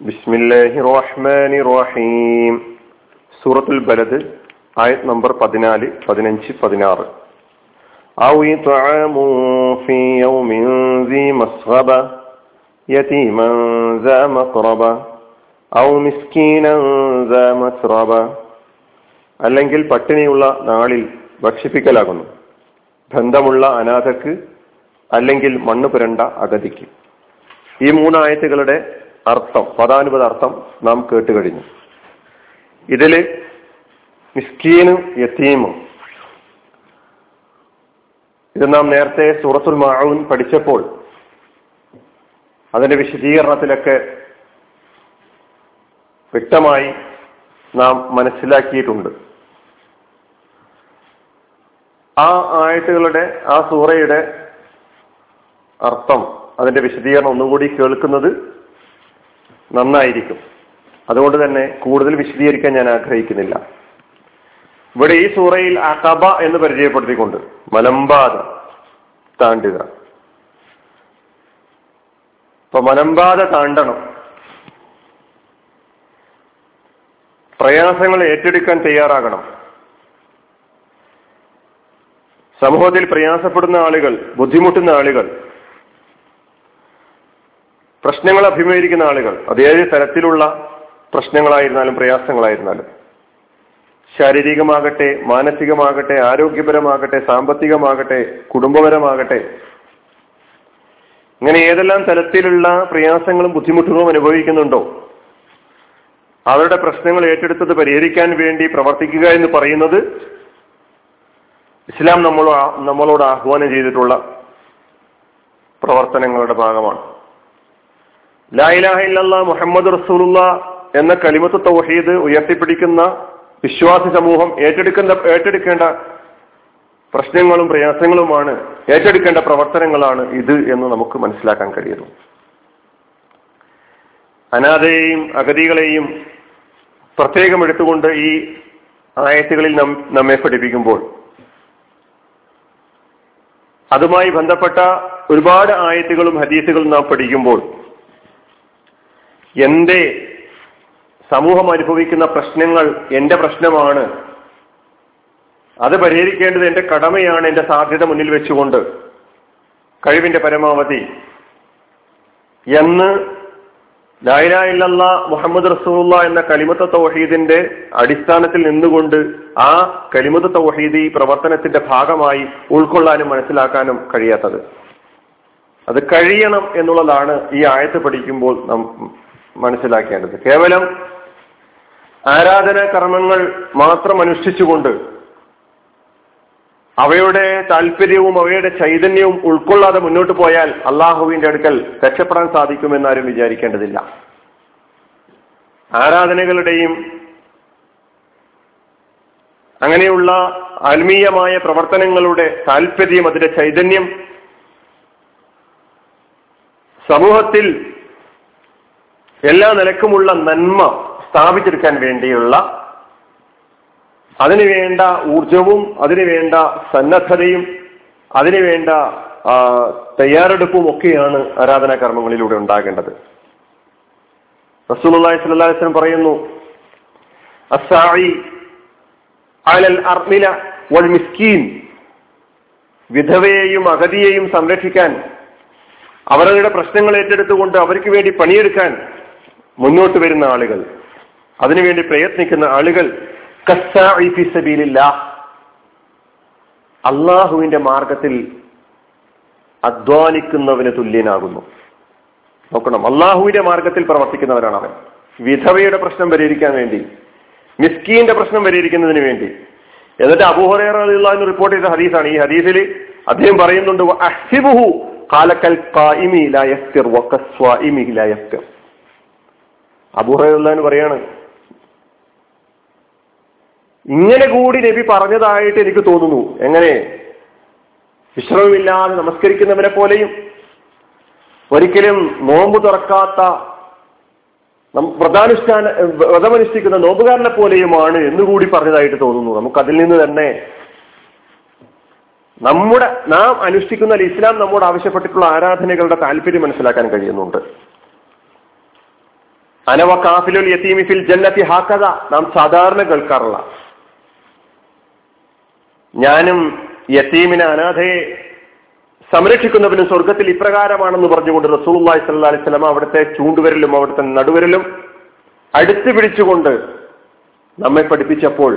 ബിസ്മില്ലാഹി റഹ്മാനി റഹീം സൂറത്തുൽ ബലദ് ആയത് നമ്പർ പതിനാല് പതിനഞ്ച് പതിനാറ് أو إطعام في يوم ذي مسغبة يتيما ذا مقربة أو مسكينا ذا مسربة അല്ലെങ്കിൽ പട്ടിണിയുള്ള നാളിൽ ഭക്ഷിപ്പിക്കലാകുന്നു ബന്ധമുള്ള അനാഥക്ക് അല്ലെങ്കിൽ മണ്ണ് പുരണ്ട അഗതിക്ക് ഈ മൂന്നായത്തുകളുടെ അർത്ഥം പദാനുപത അർത്ഥം നാം കേട്ട് കഴിഞ്ഞു. ഇതിൽ മിസ്കീനും യത്തീമും ഇത് നാം നേരത്തെ സൂറത്തുൽ മാഊൻ പഠിച്ചപ്പോൾ അതിന്റെ വിശദീകരണത്തിലൊക്കെ വ്യക്തമായി നാം മനസ്സിലാക്കിയിട്ടുണ്ട്. ആ ആയത്തുകളുടെ ആ സൂറയുടെ അർത്ഥം അതിന്റെ വിശദീകരണം ഒന്നുകൂടി കേൾക്കുന്നത് നന്നായിരിക്കും. അതുകൊണ്ട് തന്നെ കൂടുതൽ വിശദീകരിക്കാൻ ഞാൻ ആഗ്രഹിക്കുന്നില്ല. ഇവിടെ ഈ സൂറയിൽ അകബ എന്ന് പരിചയപ്പെടുത്തിക്കൊണ്ട് മലമ്പാത താണ്ടുക. ഇപ്പൊ മലമ്പാത താണ്ടണം. പ്രയാസങ്ങൾ ഏറ്റെടുക്കാൻ തയ്യാറാകണം. സമൂഹത്തിൽ പ്രയാസപ്പെടുന്ന ആളുകൾ ബുദ്ധിമുട്ടുന്ന ആളുകൾ പ്രശ്നങ്ങൾ അഭിമുഖീകരിക്കുന്ന ആളുകൾ അത് ഏത് തരത്തിലുള്ള പ്രശ്നങ്ങളായിരുന്നാലും പ്രയാസങ്ങളായിരുന്നാലും ശാരീരികമാകട്ടെ മാനസികമാകട്ടെ ആരോഗ്യപരമാകട്ടെ സാമ്പത്തികമാകട്ടെ കുടുംബപരമാകട്ടെ ഇങ്ങനെ ഏതെല്ലാം തരത്തിലുള്ള പ്രയാസങ്ങളും ബുദ്ധിമുട്ടുകളും അനുഭവിക്കുന്നുണ്ടോ? അവരുടെ പ്രശ്നങ്ങൾ ഏറ്റെടുത്തത് പരിഹരിക്കാൻ വേണ്ടി പ്രവർത്തിക്കുക എന്ന് പറയുന്നത് ഇസ്ലാം നമ്മളോ നമ്മളോട് ആഹ്വാനം ചെയ്തിട്ടുള്ള പ്രവർത്തനങ്ങളുടെ ഭാഗമാണ്. ലായിലാഹ ഇല്ലല്ലാ മുഹമ്മദ് റസൂലുള്ള എന്ന കലിമത്ത് തൗഹീദ് ഉയർത്തിപ്പിടിക്കുന്ന വിശ്വാസി സമൂഹം ഏറ്റെടുക്കുന്ന ഏറ്റെടുക്കേണ്ട പ്രശ്നങ്ങളും പ്രയാസങ്ങളുമാണ് ഏറ്റെടുക്കേണ്ട പ്രവർത്തനങ്ങളാണ് ഇത് എന്ന് നമുക്ക് മനസ്സിലാക്കാൻ കഴിയുന്നു. അനാഥയെയും അഗതികളെയും പ്രത്യേകം എടുത്തുകൊണ്ട് ഈ ആയത്തുകളിൽ നമ്മെ പഠിപ്പിക്കുമ്പോൾ അതുമായി ബന്ധപ്പെട്ട ഒരുപാട് ആയത്തുകളും ഹദീസുകളും നാം പഠിക്കുമ്പോൾ എന്റെ സമൂഹം അനുഭവിക്കുന്ന പ്രശ്നങ്ങൾ എന്റെ പ്രശ്നമാണ്. അത് പരിഹരിക്കേണ്ടത് എന്റെ കടമയാണ് എന്റെ സാധ്യത മുന്നിൽ വെച്ചുകൊണ്ട്. കഴിവിന്റെ പരമാവധി. എന്ന് ലായിലായില്ല മുഹമ്മദ് റസൂള്ള എന്ന കലിമത്ത തൗഹീദിന്റെ അടിസ്ഥാനത്തിൽ നിന്നുകൊണ്ട് ആ കലിമത്ത് തൗഹീദി പ്രവർത്തനത്തിന്റെ ഭാഗമായി ഉൾക്കൊള്ളാനും മനസ്സിലാക്കാനും കഴിയാത്തത്. അത് കഴിയണം എന്നുള്ളതാണ് ഈ ആയത്ത് പഠിക്കുമ്പോൾ മനസ്സിലാക്കേണ്ടത്. കേവലം ആരാധനാ കർമ്മങ്ങൾ മാത്രം അനുഷ്ഠിച്ചുകൊണ്ട് അവയുടെ താല്പര്യവും അവയുടെ ചൈതന്യവും ഉൾക്കൊള്ളാതെ മുന്നോട്ട് പോയാൽ അള്ളാഹുവിന്റെ അടുക്കൽ രക്ഷപ്പെടാൻ സാധിക്കുമെന്നാരും വിചാരിക്കേണ്ടതില്ല. ആരാധനകളുടെയും അങ്ങനെയുള്ള ആത്മീയമായ പ്രവർത്തനങ്ങളുടെ താല്പര്യം അതിന്റെ ചൈതന്യം സമൂഹത്തിൽ എല്ലാ നിലക്കുമുള്ള നന്മ സ്ഥാപിച്ചെടുക്കാൻ വേണ്ടിയുള്ള അതിനുവേണ്ട ഊർജവും അതിനുവേണ്ട സന്നദ്ധതയും അതിനുവേണ്ട തയ്യാറെടുപ്പും ഒക്കെയാണ് ആരാധനാ കർമ്മങ്ങളിലൂടെ ഉണ്ടാകേണ്ടത്. റസൂലി സ്വലം പറയുന്നു അലൽ വൽ മിസ്കീൻ. വിധവയെയും അഗതിയെയും സംരക്ഷിക്കാൻ അവരുടെ പ്രശ്നങ്ങൾ ഏറ്റെടുത്തുകൊണ്ട് അവർക്ക് വേണ്ടി പണിയെടുക്കാൻ മുന്നോട്ട് വരുന്ന ആളുകൾ അതിനുവേണ്ടി പ്രയത്നിക്കുന്ന ആളുകൾ അള്ളാഹുവിന്റെ മാർഗത്തിൽ അധ്വാനിക്കുന്നവന് തുല്യനാകുന്നു. നോക്കണം അള്ളാഹുവിന്റെ മാർഗത്തിൽ പ്രവർത്തിക്കുന്നവരാണ് അവൻ. വിധവയുടെ പ്രശ്നം പരിഹരിക്കാൻ വേണ്ടി മിസ്കീന്റെ പ്രശ്നം പരിഹരിക്കുന്നതിന് വേണ്ടി. എന്നിട്ട് അബൂഹറന്ന് റിപ്പോർട്ട് ചെയ്ത ഹദീസാണ്. ഈ ഹദീസിൽ അദ്ദേഹം പറയുന്നുണ്ട് അബൂഹറന്ന് പറയാണ് ഇങ്ങനെ കൂടി നബി പറഞ്ഞതായിട്ട് എനിക്ക് തോന്നുന്നു. എങ്ങനെ? വിശ്രമമില്ലാതെ നമസ്കരിക്കുന്നവരെ പോലെയും ഒരിക്കലും നോമ്പ് തുറക്കാത്ത വ്രതാനുഷ്ഠാന വ്രതമനുഷ്ഠിക്കുന്ന നോമ്പുകാരനെ പോലെയുമാണ് എന്നുകൂടി പറഞ്ഞതായിട്ട് തോന്നുന്നു. നമുക്ക് അതിൽ നിന്ന് തന്നെ നമ്മുടെ നാം അനുഷ്ഠിക്കുന്ന ഇസ്ലാം നമ്മോട് ആവശ്യപ്പെട്ടിട്ടുള്ള ആരാധനകളുടെ താല്പര്യം മനസ്സിലാക്കാൻ കഴിയുന്നുണ്ട്. അനവ കാഫിലുൽ യസീമിഫിൽ ഫിൽ ജന്നത്തി ഹാക്കഥ നാം സാധാരണ കേൾക്കാറുള്ള. ഞാനും യസീമിനെ അനാഥയെ സംരക്ഷിക്കുന്നവനും സ്വർഗത്തിൽ ഇപ്രകാരമാണെന്ന് പറഞ്ഞുകൊണ്ട് റസൂള്ളി സല്ലാ അലൈഹി സ്വലമ അവിടുത്തെ ചൂണ്ടുവരലും അവിടുത്തെ നടുവരലും അടുത്തു പിടിച്ചുകൊണ്ട് നമ്മെ പഠിപ്പിച്ചപ്പോൾ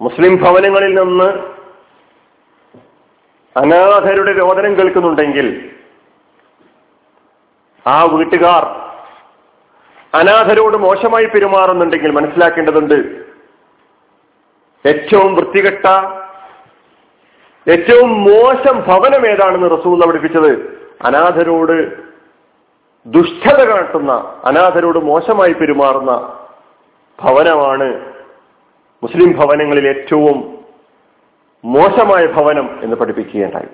മുസ്ലിം ഭവനങ്ങളിൽ നിന്ന് അനാഥരുടെ രോദനം കേൾക്കുന്നുണ്ടെങ്കിൽ ആ വീട്ടുകാർ അനാഥരോട് മോശമായി പെരുമാറുന്നുണ്ടെങ്കിൽ മനസ്സിലാക്കേണ്ടതുണ്ട് ഏറ്റവും വൃത്തികെട്ട ഏറ്റവും മോശം ഭവനം ഏതാണെന്ന് റസൂൽ പഠിപ്പിച്ചത്? അനാഥരോട് ദുഷ്ടത കാട്ടുന്ന അനാഥരോട് മോശമായി പെരുമാറുന്ന ഭവനമാണ് മുസ്ലിം ഭവനങ്ങളിൽ ഏറ്റവും മോശമായ ഭവനം എന്ന് പഠിപ്പിക്കുകയുണ്ടായി.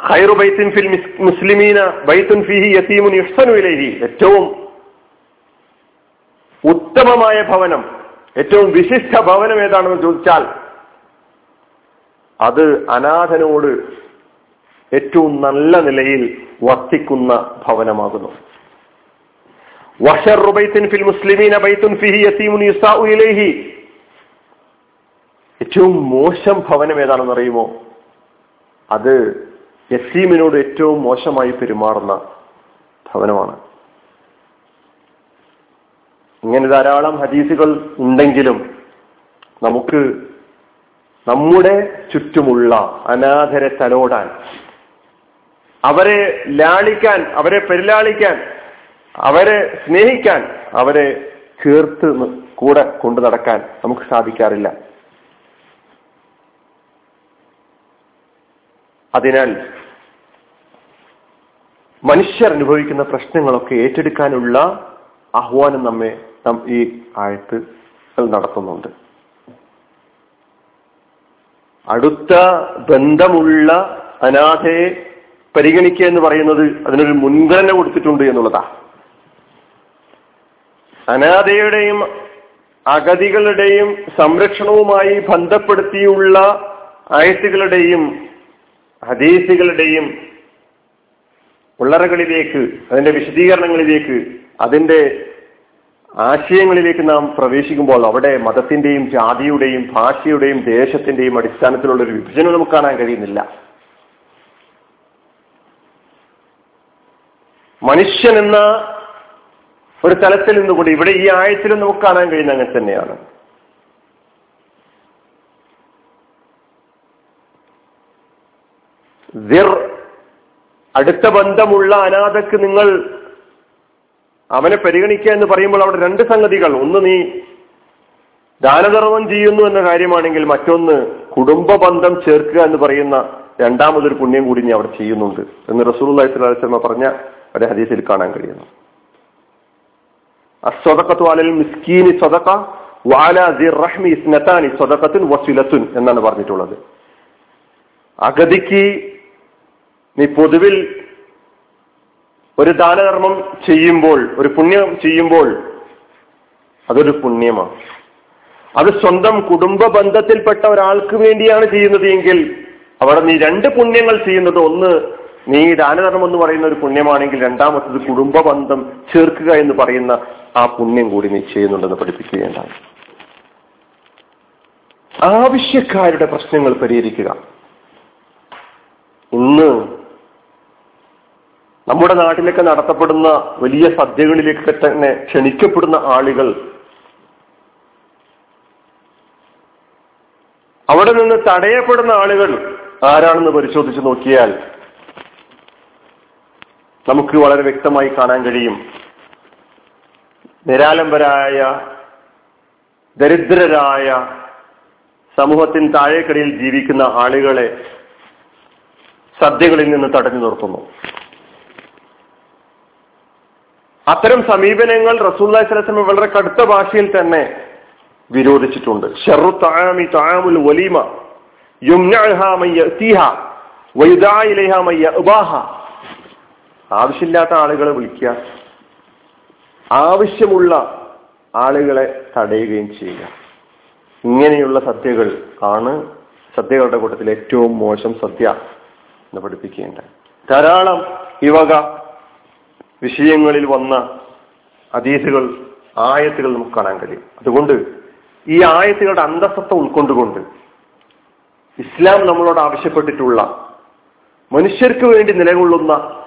ഖൈറു ബൈത്തിൻ ഫിൽ മുസ്ലിമീന ബൈത്തുൻ ഫിഹി യസീമുൻ യുഹ്സനു ഇലൈഹി. ഏറ്റവും ഉത്തമമായ ഭവനം ഏറ്റവും വിശിഷ്ട ഭവനം ഏതാണെന്ന് ചോദിച്ചാൽ അത് അനാഥനോട് ഏറ്റവും നല്ല നിലയിൽ വർത്തിക്കുന്ന ഭവനമാകുന്നു. വഷറുബൈത്തിൻ ഫിൽ മുസ്ലിമീന ബൈത്തുൻ ഫിഹി യസീമുൻ യുസാഉ ഇലൈഹി. ഏറ്റവും മോശം ഭവനം ഏതാണെന്ന് അറിയുമോ അത് യസീമിനോട് ഏറ്റവും മോശമായി പെരുമാറുന്ന ഭവനമാണ്. ഇങ്ങനെ ധാരാളം ഹദീസുകൾ ഉണ്ടെങ്കിലും നമുക്ക് നമ്മുടെ ചുറ്റുമുള്ള അനാഥരെ തലോടാൻ അവരെ ലാളിക്കാൻ അവരെ പെരുലാളിക്കാൻ അവരെ സ്നേഹിക്കാൻ അവരെ ചേർത്ത് കൂടെ കൊണ്ടു നടക്കാൻ നമുക്ക് സാധിക്കാറില്ല. അതിനാൽ മനുഷ്യർ അനുഭവിക്കുന്ന പ്രശ്നങ്ങളൊക്കെ ഏറ്റെടുക്കാനുള്ള ആഹ്വാനം നമ്മെ ഈ ആഴത്ത് നടത്തുന്നുണ്ട്. അടുത്ത ബന്ധമുള്ള അനാഥയെ പരിഗണിക്കുക എന്ന് പറയുന്നത് അതിനൊരു മുൻഗണന കൊടുത്തിട്ടുണ്ട് എന്നുള്ളതാ. അനാഥയുടെയും അഗതികളുടെയും സംരക്ഷണവുമായി ബന്ധപ്പെടുത്തിയുള്ള ആയത്തുകളുടെയും ഹദീസുകളുടെയും ഉള്ളറകളിലേക്ക് അതിന്റെ വിശദീകരണങ്ങളിലേക്ക് അതിന്റെ ആശയങ്ങളിലേക്ക് നാം പ്രവേശിക്കുമ്പോൾ അവിടെ മതത്തിന്റെയും ജാതിയുടെയും ഭാഷയുടെയും ദേശത്തിന്റെയും അടിസ്ഥാനത്തിലുള്ള ഒരു വിഭജനം നമുക്ക് കാണാൻ കഴിയുന്നില്ല. മനുഷ്യൻ എന്ന ഒരു തലത്തിൽ നിന്നുകൂടി ഇവിടെ ഈ ആഴത്തിലും നമുക്ക് കാണാൻ കഴിയുന്ന അങ്ങനെ തന്നെയാണ്. അടുത്ത ബന്ധമുള്ള അനാഥക്ക് നിങ്ങൾ അവനെ പരിഗണിക്കുക എന്ന് പറയുമ്പോൾ അവിടെ രണ്ട് സംഗതികൾ. ഒന്ന് നീ ദാനധർമ്മം ചെയ്യുന്നു എന്ന കാര്യമാണെങ്കിൽ മറ്റൊന്ന് കുടുംബ ബന്ധം ചേർക്കുക എന്ന് പറയുന്ന രണ്ടാമതൊരു പുണ്യം കൂടി നീ അവിടെ ചെയ്യുന്നുണ്ട് എന്ന് റസൂൽ അലൈഹി പറഞ്ഞ ഒരു ഹദീസിൽ കാണാൻ കഴിയുന്നു. എന്നാണ് പറഞ്ഞിട്ടുള്ളത്. അഗതിക്ക് നീ പൊതുവിൽ ഒരു ദാനധർമ്മം ചെയ്യുമ്പോൾ ഒരു പുണ്യം ചെയ്യുമ്പോൾ അതൊരു പുണ്യമാണ്. അത് സ്വന്തം കുടുംബ ബന്ധത്തിൽപ്പെട്ട ഒരാൾക്ക് വേണ്ടിയാണ് ചെയ്യുന്നത് എങ്കിൽ അവിടെ നീ രണ്ട് പുണ്യങ്ങൾ ചെയ്യുന്നത്. ഒന്ന് നീ ദാനധർമ്മം എന്ന് പറയുന്ന ഒരു പുണ്യമാണെങ്കിൽ രണ്ടാമത്തത് കുടുംബ ബന്ധം ചേർക്കുക എന്ന് പറയുന്ന ആ പുണ്യം കൂടി നീ ചെയ്യുന്നുണ്ടെന്ന് പഠിപ്പിക്കുകയുണ്ടായി. ആവശ്യക്കാരുടെ പ്രശ്നങ്ങൾ പരിഹരിക്കുക. ഇന്ന് നമ്മുടെ നാട്ടിലൊക്കെ നടത്തപ്പെടുന്ന വലിയ സദ്യകളിലേക്ക് തന്നെ ക്ഷണിക്കപ്പെടുന്ന ആളുകൾ അവിടെ നിന്ന് തടയപ്പെടുന്ന ആളുകൾ ആരാണെന്ന് പരിശോധിച്ച് നോക്കിയാൽ നമുക്ക് വളരെ വ്യക്തമായി കാണാൻ കഴിയും. നിരാലംബരായ ദരിദ്രരായ സമൂഹത്തിന് താഴേക്കടിയിൽ ജീവിക്കുന്ന ആളുകളെ സദ്യകളിൽ നിന്ന് തടഞ്ഞു നിർത്തുന്നു. അത്തരം സമീപനങ്ങൾ റസൂല്ലാ വളരെ കടുത്ത ഭാഷയിൽ തന്നെ വിരോധിച്ചിട്ടുണ്ട്. ഷെറു താമി താമുൽ വലീമ ആവശ്യമില്ലാത്ത ആളുകളെ വിളിക്കുക. ആവശ്യമുള്ള ആളുകളെ തടയുകയും ചെയ്യുക. ഇങ്ങനെയുള്ള സത്യകൾ ആണ് സദ്യകളുടെ കൂട്ടത്തിൽ ഏറ്റവും മോശം സദ്യ എന്ന് പഠിപ്പിക്കേണ്ടത്. ധാരാളം ഈ വക വിഷയങ്ങളിൽ വന്ന അതീസുകൾ ആയത്തുകൾ നമുക്ക് കാണാൻ കഴിയും. അതുകൊണ്ട് ഈ ആയത്തുകളുടെ അന്തസ്സത്ത ഉൾക്കൊണ്ടുകൊണ്ട് ഇസ്ലാം നമ്മളോട് ആവശ്യപ്പെട്ടിട്ടുള്ള മനുഷ്യർക്ക് വേണ്ടി നിലകൊള്ളുന്ന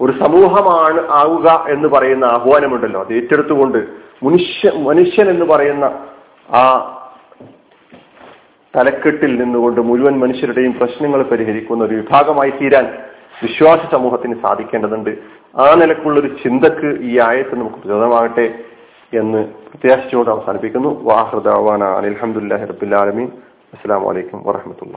ഒരു സമൂഹമാണ് ആവുക എന്ന് പറയുന്ന ആഹ്വാനമുണ്ടല്ലോ. അത് ഏറ്റെടുത്തുകൊണ്ട് മനുഷ്യ മനുഷ്യൻ എന്ന് പറയുന്ന ആ തലക്കെട്ടിൽ നിന്നുകൊണ്ട് മുഴുവൻ മനുഷ്യരുടെയും പ്രശ്നങ്ങൾ പരിഹരിക്കുന്ന ഒരു വിഭാഗമായി തീരാൻ വിശ്വാസ സമൂഹത്തിന് സാധിക്കേണ്ടതുണ്ട്. ആ നിലക്കുള്ള ഒരു ചിന്തക്ക് ഈ ആയത്ത് നമുക്ക് പ്രചോദനമാകട്ടെ എന്ന് പ്രത്യാശിച്ചുകൊണ്ട് അവസാനിപ്പിക്കുന്നു. വാഹൃദാവാന അലഹമുല്ലാ റബുല്ലാലമീൻ അസ്സാം വലൈക്കും വാഹമത്തുള്ള